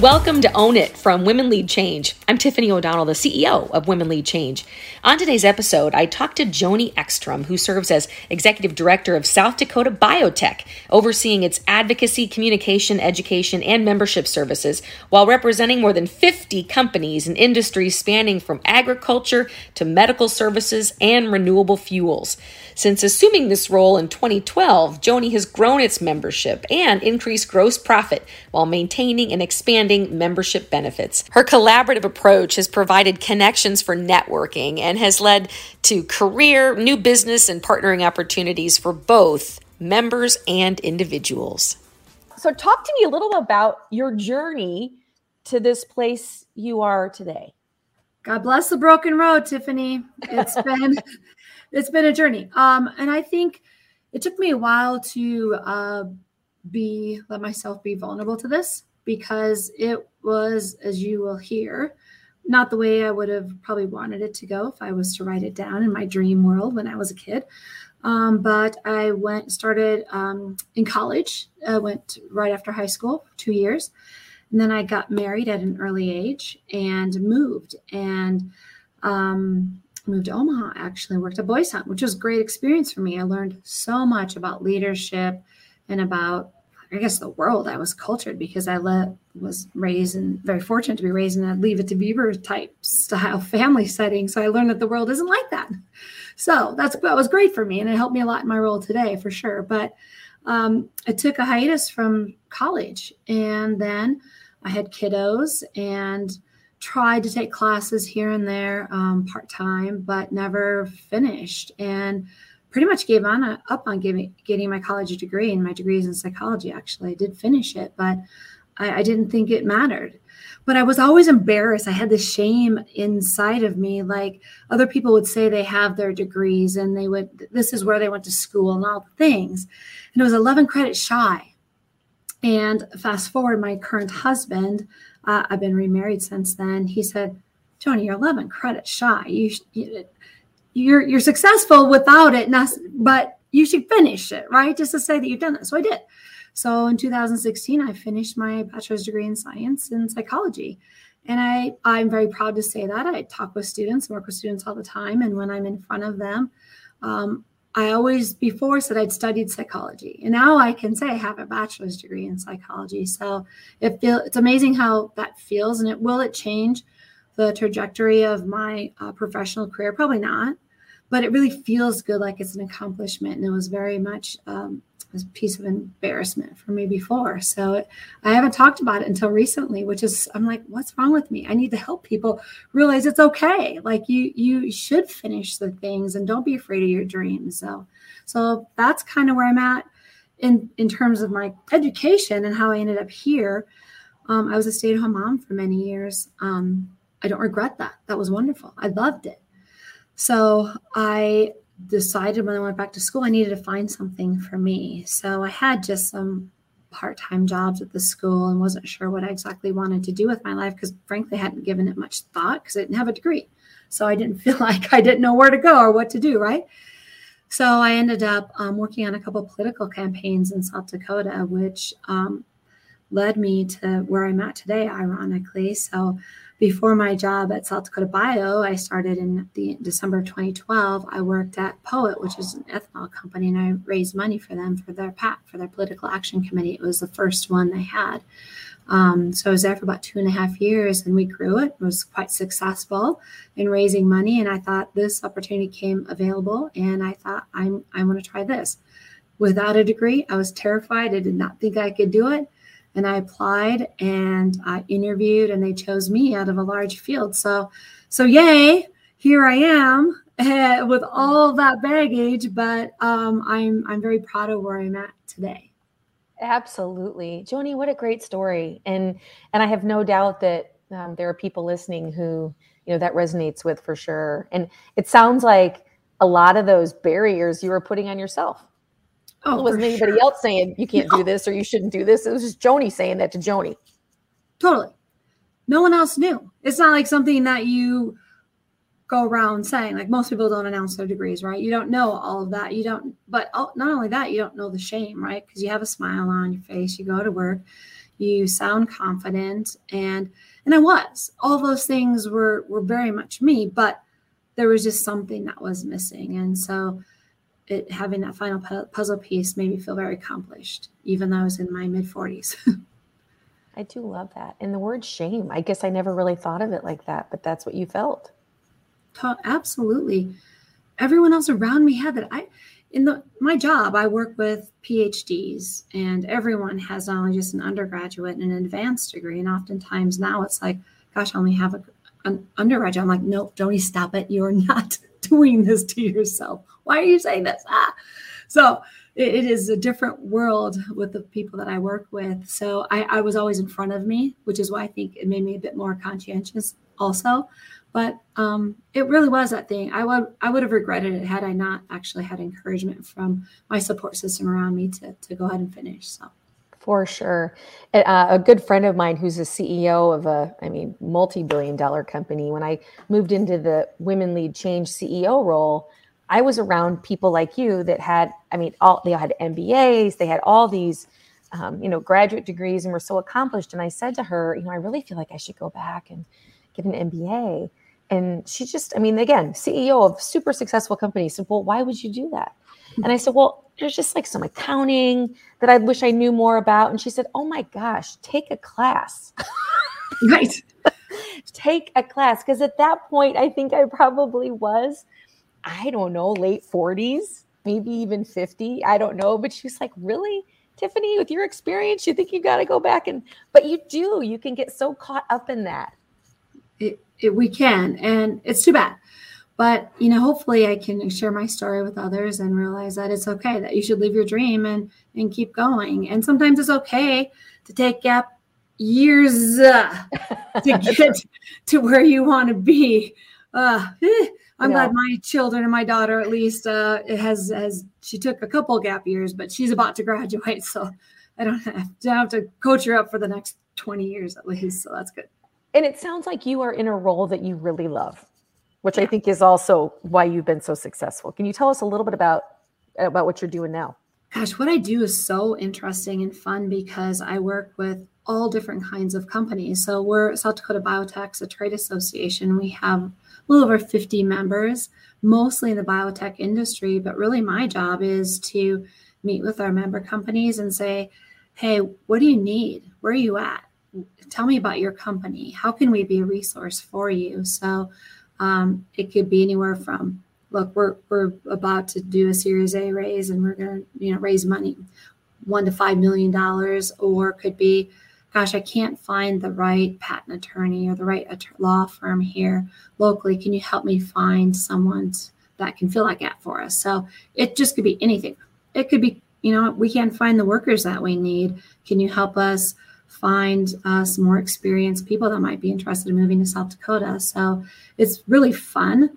Welcome to Own It from Women Lead Change. I'm Tiffany O'Donnell, the CEO of Women Lead Change. On today's episode, I talked to Joni Ekstrum, who serves as Executive Director of South Dakota Biotech, overseeing its advocacy, communication, education, and membership services, while representing more than 50 companies and industries spanning from agriculture to medical services and renewable fuels. Since assuming this role in 2012, Joni has grown its membership and increased gross profit while maintaining and expanding membership benefits. Her collaborative approach has provided connections for networking and has led to career, new business, and partnering opportunities for both members and individuals. So, talk to me a little about your journey to this place you are today. God bless the broken road, Tiffany. It's been it's been a journey. Um, and I think it took me a while to uh, be let myself be vulnerable to this because it was, as you will hear, not the way I would have probably wanted it to go if I was to write it down in my dream world when I was a kid. Um, but I went started um, in college. I went right after high school, two years, and then I got married at an early age and moved. And um, moved to Omaha, actually worked at Boys Town, which was a great experience for me. I learned so much about leadership and about, I guess, the world. I was cultured because I was raised and very fortunate to be raised in a Leave It to Beaver type style family setting. So I learned that the world isn't like that. So that's that was great for me, and it helped me a lot in my role today for sure. But um, I took a hiatus from college, and then I had kiddos and tried to take classes here and there um, part time, but never finished. And pretty much gave on a, up on giving, getting my college degree. And my degree is in psychology, actually. I did finish it, but I, I didn't think it mattered. But I was always embarrassed. I had this shame inside of me. Like other people would say they have their degrees and they would, this is where they went to school and all the things. And it was 11 credits shy. And fast forward, my current husband, uh, I've been remarried since then. He said, Joni, you're 11 credit shy. You, you, you're you're successful without it, but you should finish it, right? Just to say that you've done it. So I did. So in 2016, I finished my bachelor's degree in science and psychology. And I, I'm very proud to say that. I talk with students, work with students all the time. And when I'm in front of them, um, I always before said I'd studied psychology, and now I can say I have a bachelor's degree in psychology. So it feel it's amazing how that feels, and it will it change the trajectory of my uh, professional career? Probably not, but it really feels good, like it's an accomplishment, and it was very much um, a piece of embarrassment for me before. So I haven't talked about it until recently, which is I'm like, what's wrong with me? I need to help people realize it's okay. Like you you should finish the things and don't be afraid of your dreams. So so that's kind of where I'm at in in terms of my education and how I ended up here. Um, I was a stay-at-home mom for many years. Um, I don't regret that. That was wonderful. I loved it. So I decided when I went back to school, I needed to find something for me. So I had just some part time jobs at the school and wasn't sure what I exactly wanted to do with my life because, frankly, I hadn't given it much thought because I didn't have a degree. So I didn't feel like I didn't know where to go or what to do, right? So I ended up um, working on a couple political campaigns in South Dakota, which um, led me to where I'm at today, ironically. So before my job at South Dakota Bio, I started in the December 2012. I worked at Poet, which is an ethanol company, and I raised money for them for their PAC, for their political action committee. It was the first one they had. Um, so I was there for about two and a half years, and we grew it. it. Was quite successful in raising money, and I thought this opportunity came available, and I thought I'm I want to try this. Without a degree, I was terrified. I did not think I could do it and I applied and I interviewed and they chose me out of a large field. So, so yay, here I am with all that baggage, but um, I'm I'm very proud of where I'm at today. Absolutely, Joni, what a great story, and and I have no doubt that um, there are people listening who you know that resonates with for sure. And it sounds like a lot of those barriers you were putting on yourself. Oh, it wasn't anybody sure. else saying you can't no. do this or you shouldn't do this. It was just Joni saying that to Joni. Totally. No one else knew. It's not like something that you go around saying. Like most people don't announce their degrees, right? You don't know all of that. You don't. But not only that, you don't know the shame, right? Because you have a smile on your face. You go to work. you sound confident and and I was. All those things were were very much me, but there was just something that was missing. And so it having that final puzzle piece made me feel very accomplished, even though I was in my mid 40s. I do love that. And the word shame, I guess I never really thought of it like that, but that's what you felt. Absolutely. Everyone else around me had that. I, in the my job, I work with PhDs, and everyone has not only just an undergraduate and an advanced degree. And oftentimes now it's like, gosh, I only have a, an undergraduate. I'm like, nope, Joni, stop it. You're not doing this to yourself. Why are you saying this? Ah. So it, it is a different world with the people that I work with. So I, I was always in front of me, which is why I think it made me a bit more conscientious also. But um, it really was that thing. I would I would have regretted it had I not actually had encouragement from my support system around me to to go ahead and finish. So. For sure. Uh, a good friend of mine who's a CEO of a, I mean, multi billion dollar company, when I moved into the Women Lead Change CEO role, I was around people like you that had, I mean, all they had MBAs, they had all these, um, you know, graduate degrees and were so accomplished. And I said to her, you know, I really feel like I should go back and get an MBA. And she just, I mean, again, CEO of super successful companies said, well, why would you do that? And I said, well, there's just like some accounting that I wish I knew more about. And she said, oh my gosh, take a class. right. take a class. Because at that point, I think I probably was, I don't know, late 40s, maybe even 50. I don't know. But she's like, really? Tiffany, with your experience, you think you got to go back and, but you do. You can get so caught up in that it, it, we can, and it's too bad. But you know, hopefully, I can share my story with others and realize that it's okay that you should live your dream and and keep going. And sometimes it's okay to take gap years uh, to get to where you want to be. Uh, eh, I'm yeah. glad my children and my daughter, at least, uh, has has she took a couple gap years, but she's about to graduate, so I don't have, don't have to coach her up for the next 20 years at least. So that's good. And it sounds like you are in a role that you really love, which I think is also why you've been so successful. Can you tell us a little bit about about what you're doing now? Gosh, what I do is so interesting and fun because I work with all different kinds of companies. So we're South Dakota Biotech's a trade association. We have a little over 50 members, mostly in the biotech industry. But really, my job is to meet with our member companies and say, hey, what do you need? Where are you at? tell me about your company. How can we be a resource for you? So um, it could be anywhere from look, we're we're about to do a Series A raise and we're going to you know raise money, one to five million dollars, or could be, gosh, I can't find the right patent attorney or the right law firm here locally. Can you help me find someone that can fill that gap for us? So it just could be anything. It could be you know we can't find the workers that we need. Can you help us? Find uh, some more experienced people that might be interested in moving to South Dakota. So it's really fun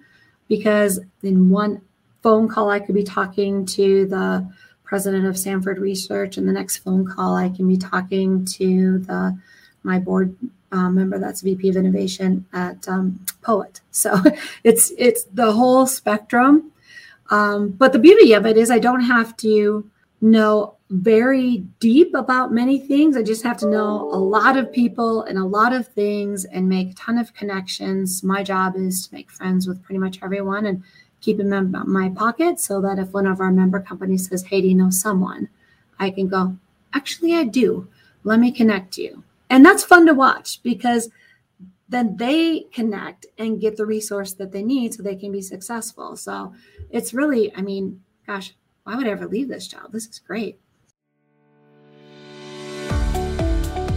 because in one phone call, I could be talking to the president of Sanford Research, and the next phone call, I can be talking to the my board uh, member that's VP of Innovation at um, Poet. So it's it's the whole spectrum. Um, but the beauty of it is I don't have to know very deep about many things. I just have to know a lot of people and a lot of things and make a ton of connections. My job is to make friends with pretty much everyone and keep them in my pocket so that if one of our member companies says, Hey, do you know someone? I can go, Actually, I do. Let me connect you. And that's fun to watch because then they connect and get the resource that they need so they can be successful. So it's really, I mean, gosh, why would I ever leave this job? This is great.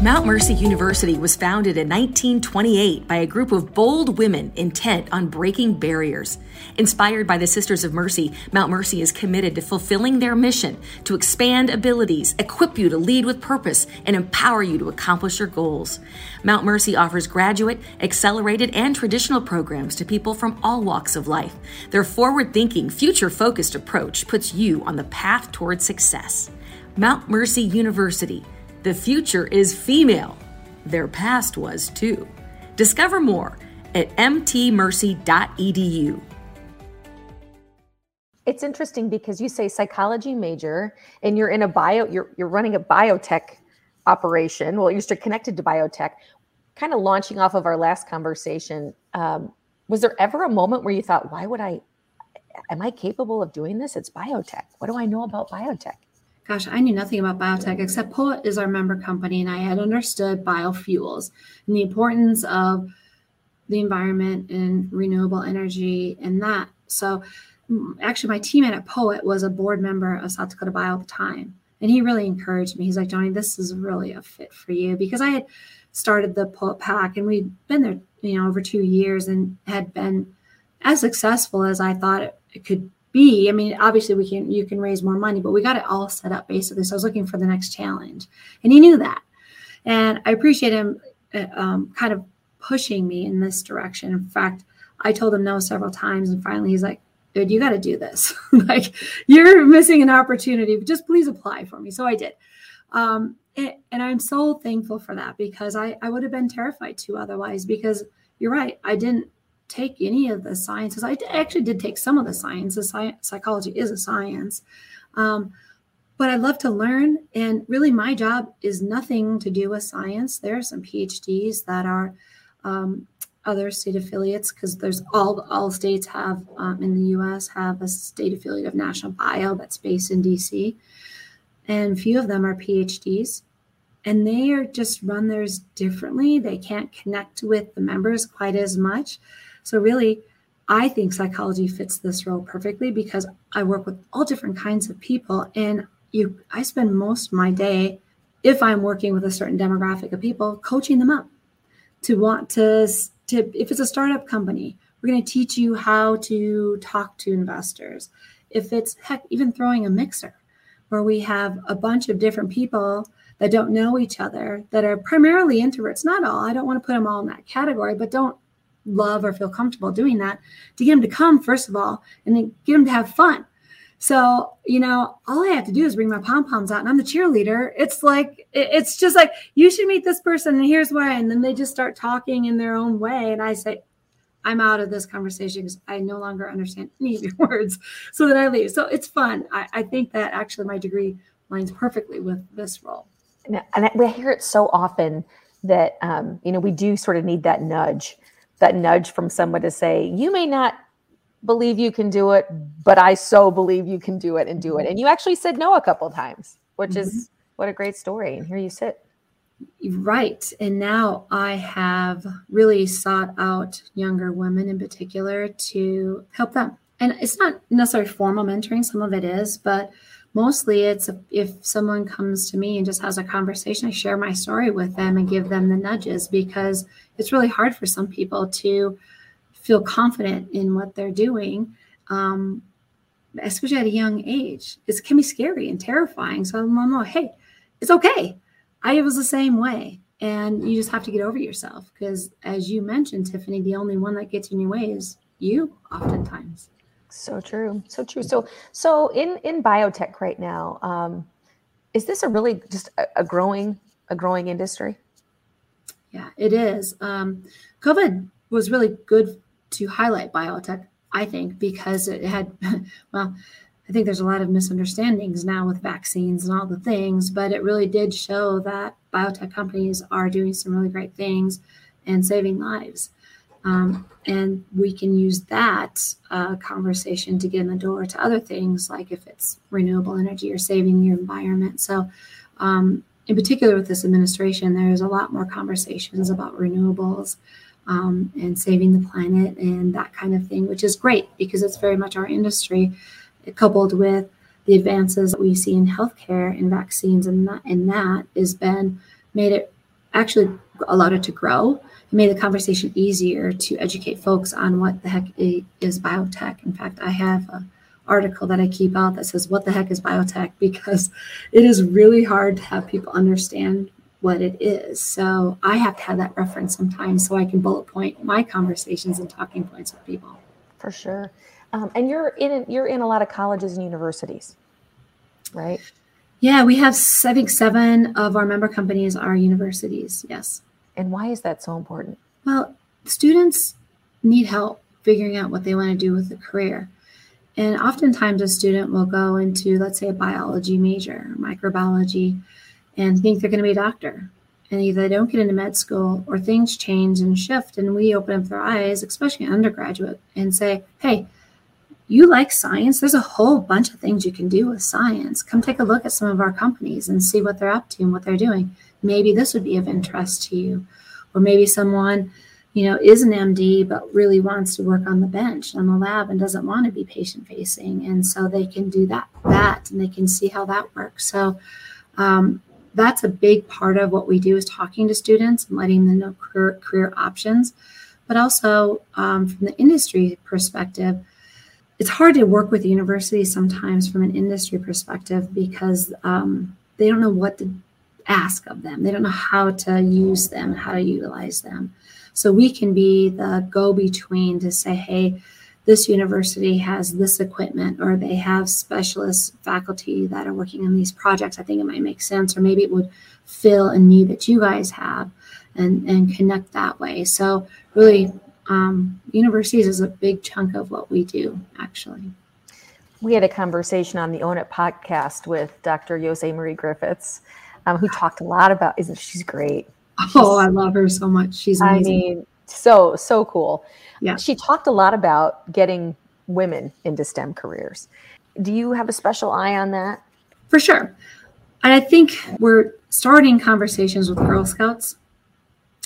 Mount Mercy University was founded in 1928 by a group of bold women intent on breaking barriers. Inspired by the Sisters of Mercy, Mount Mercy is committed to fulfilling their mission to expand abilities, equip you to lead with purpose, and empower you to accomplish your goals. Mount Mercy offers graduate, accelerated, and traditional programs to people from all walks of life. Their forward thinking, future focused approach puts you on the path toward success. Mount Mercy University the future is female. Their past was too. Discover more at mtmercy.edu. It's interesting because you say psychology major and you're in a bio, you're, you're running a biotech operation. Well, you're connected to biotech. Kind of launching off of our last conversation, um, was there ever a moment where you thought, "Why would I? Am I capable of doing this? It's biotech. What do I know about biotech?" Gosh, I knew nothing about biotech except POET is our member company, and I had understood biofuels and the importance of the environment and renewable energy and that. So, actually, my teammate at POET was a board member of South Dakota Bio at the time. And he really encouraged me. He's like, Joni, this is really a fit for you because I had started the POET PAC and we'd been there, you know, over two years and had been as successful as I thought it, it could I mean, obviously we can you can raise more money, but we got it all set up basically. So I was looking for the next challenge, and he knew that, and I appreciate him uh, um, kind of pushing me in this direction. In fact, I told him no several times, and finally he's like, dude, you got to do this. like, you're missing an opportunity, but just please apply for me. So I did. Um, and, and, I'm so thankful for that because I, I would have been terrified to otherwise, because you're right. I didn't take any of the sciences. I actually did take some of the sciences. psychology is a science. Um, but I love to learn. And really, my job is nothing to do with science. There are some PhDs that are um, other state affiliates because there's all all states have um, in the U.S. have a state affiliate of National Bio that's based in D.C. and few of them are PhDs, and they are just run theirs differently. They can't connect with the members quite as much. So really, I think psychology fits this role perfectly because I work with all different kinds of people, and you I spend most of my day, if I'm working with a certain demographic of people, coaching them up to want to to if it's a startup company we're going to teach you how to talk to investors. If it's heck even throwing a mixer where we have a bunch of different people that don't know each other that are primarily introverts not all i don't want to put them all in that category but don't love or feel comfortable doing that to get them to come first of all and then get them to have fun so, you know, all I have to do is bring my pom poms out and I'm the cheerleader. It's like, it's just like, you should meet this person and here's why. And then they just start talking in their own way. And I say, I'm out of this conversation because I no longer understand any of your words. So then I leave. So it's fun. I, I think that actually my degree lines perfectly with this role. And we hear it so often that, um, you know, we do sort of need that nudge, that nudge from someone to say, you may not believe you can do it, but I so believe you can do it and do it. And you actually said no a couple times, which mm-hmm. is what a great story. And here you sit. Right. And now I have really sought out younger women in particular to help them. And it's not necessarily formal mentoring, some of it is, but mostly it's if someone comes to me and just has a conversation, I share my story with them and give them the nudges because it's really hard for some people to feel confident in what they're doing, um, especially at a young age. It can be scary and terrifying. So I'm like, hey, it's okay. I was the same way. And you just have to get over yourself because, as you mentioned, Tiffany, the only one that gets in your way is you, oftentimes. So true, so true. So, so in in biotech right now, um, is this a really just a, a growing a growing industry? Yeah, it is. Um, COVID was really good to highlight biotech, I think, because it had, well, I think there's a lot of misunderstandings now with vaccines and all the things, but it really did show that biotech companies are doing some really great things and saving lives. Um, and we can use that uh, conversation to get in the door to other things, like if it's renewable energy or saving your environment. So, um, in particular, with this administration, there's a lot more conversations about renewables um, and saving the planet and that kind of thing, which is great because it's very much our industry, coupled with the advances that we see in healthcare and vaccines, and that and that has been made it actually allowed it to grow. It made the conversation easier to educate folks on what the heck is biotech. In fact, I have a article that I keep out that says, What the heck is biotech? Because it is really hard to have people understand what it is. So I have to have that reference sometimes so I can bullet point my conversations and talking points with people. For sure. Um, and you're in you're in a lot of colleges and universities, right? Yeah, we have I think seven of our member companies are universities. Yes. And why is that so important? Well, students need help figuring out what they want to do with a career. And oftentimes a student will go into, let's say, a biology major, microbiology, and think they're going to be a doctor. And either they don't get into med school or things change and shift. And we open up their eyes, especially an undergraduate, and say, hey, you like science? There's a whole bunch of things you can do with science. Come take a look at some of our companies and see what they're up to and what they're doing. Maybe this would be of interest to you. Or maybe someone, you know, is an MD but really wants to work on the bench on the lab and doesn't want to be patient facing. And so they can do that, that, and they can see how that works. So um, that's a big part of what we do is talking to students and letting them know career, career options. But also um, from the industry perspective, it's hard to work with universities sometimes from an industry perspective because um, they don't know what to ask of them. They don't know how to use them how to utilize them. So we can be the go between to say, hey, this university has this equipment or they have specialist faculty that are working on these projects. I think it might make sense, or maybe it would fill a need that you guys have and, and connect that way. So really um, universities is a big chunk of what we do, actually. We had a conversation on the Own It podcast with Dr. Jose Marie Griffiths, um, who talked a lot about. Isn't she's great? She's, oh, I love her so much. She's amazing. I mean, so so cool. Yeah, she talked a lot about getting women into STEM careers. Do you have a special eye on that? For sure. And I think we're starting conversations with Girl Scouts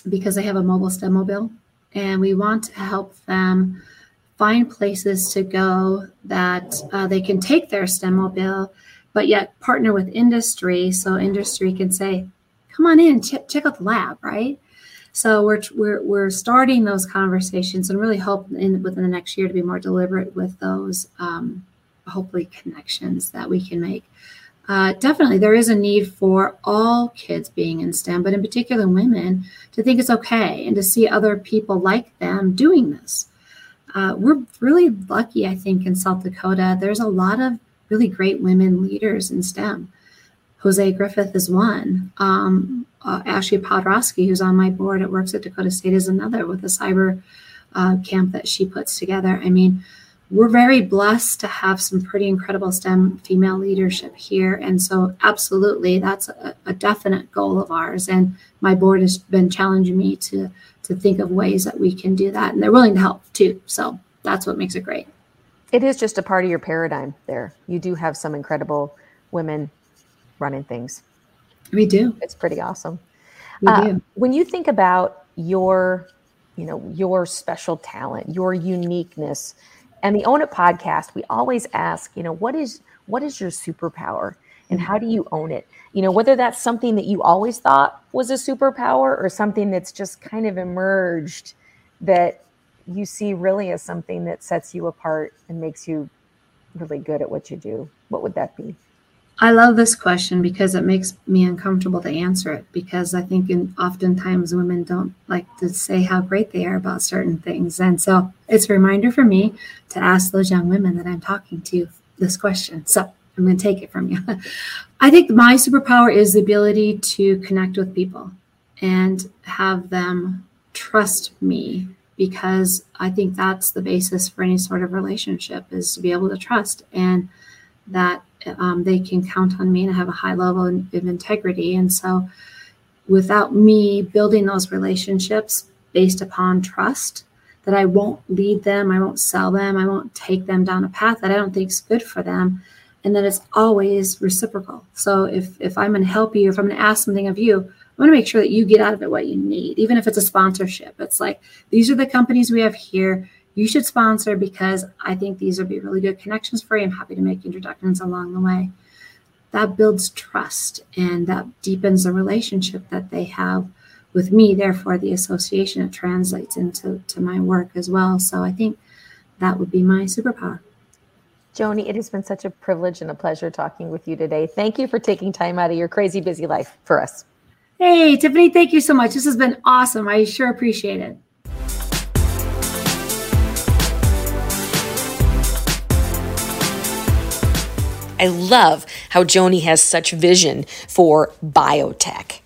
because they have a mobile STEM mobile and we want to help them find places to go that uh, they can take their STEM mobile, but yet partner with industry so industry can say, come on in, ch- check out the lab, right? So we're, we're, we're starting those conversations and really hope in, within the next year to be more deliberate with those, um, hopefully, connections that we can make. Uh, definitely, there is a need for all kids being in STEM, but in particular women, to think it's okay and to see other people like them doing this. Uh, we're really lucky, I think, in South Dakota. There's a lot of really great women leaders in STEM. Jose Griffith is one. Um, uh, Ashley Podhradsky, who's on my board at Works at Dakota State, is another with a cyber uh, camp that she puts together. I mean, we're very blessed to have some pretty incredible STEM female leadership here. And so, absolutely, that's a, a, definite goal of ours. And my board has been challenging me to, to think of ways that we can do that. And they're willing to help too. So, that's what makes it great. It is just a part of your paradigm there. You do have some incredible women running things. We do. It's pretty awesome. We uh, do. When you think about your, you know, your special talent, your uniqueness, and the Own It podcast, we always ask, you know, what is what is your superpower and how do you own it? You know, whether that's something that you always thought was a superpower or something that's just kind of emerged that you see really as something that sets you apart and makes you really good at what you do. What would that be? I love this question because it makes me uncomfortable to answer it because I think in, oftentimes women don't like to say how great they are about certain things. And so it's a reminder for me to ask those young women that I'm talking to this question. So I'm going to take it from you. I think my superpower is the ability to connect with people and have them trust me because I think that's the basis for any sort of relationship is to be able to trust and that um, they can count on me and have a high level of integrity. And so, without me building those relationships based upon trust, that I won't lead them, I won't sell them, I won't take them down a path that I don't think is good for them, and that it's always reciprocal. So if if I'm going to help you, if I'm going to ask something of you, Want to make sure that you get out of it what you need, even if it's a sponsorship. It's like these are the companies we have here you should sponsor because I think these would be really good connections for you. I'm happy to make introductions along the way. That builds trust and that deepens the relationship that they have with me. Therefore, the association it translates into to my work as well. So I think that would be my superpower. Joni, it has been such a privilege and a pleasure talking with you today. Thank you for taking time out of your crazy busy life for us. Hey, Tiffany, thank you so much. This has been awesome. I sure appreciate it. I love how Joni has such vision for biotech.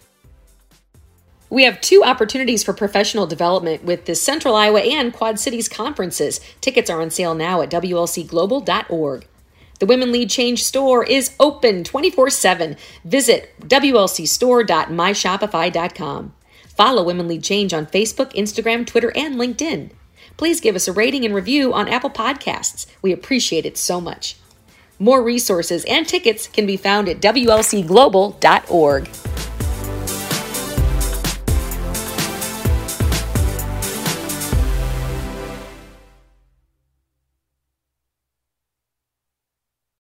We have two opportunities for professional development with the Central Iowa and Quad Cities conferences. Tickets are on sale now at WLCglobal.org. The Women Lead Change store is open 24 7. Visit WLCstore.myshopify.com. Follow Women Lead Change on Facebook, Instagram, Twitter, and LinkedIn. Please give us a rating and review on Apple Podcasts. We appreciate it so much. More resources and tickets can be found at WLCglobal.org.